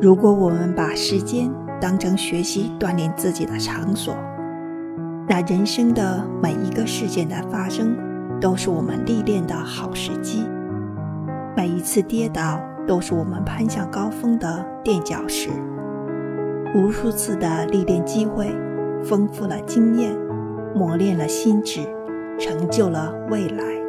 如果我们把时间当成学习锻炼自己的场所那人生的每一个事件的发生都是我们历练的好时机。每一次跌倒都是我们攀向高峰的垫脚石。无数次的历练机会丰富了经验磨练了心智成就了未来。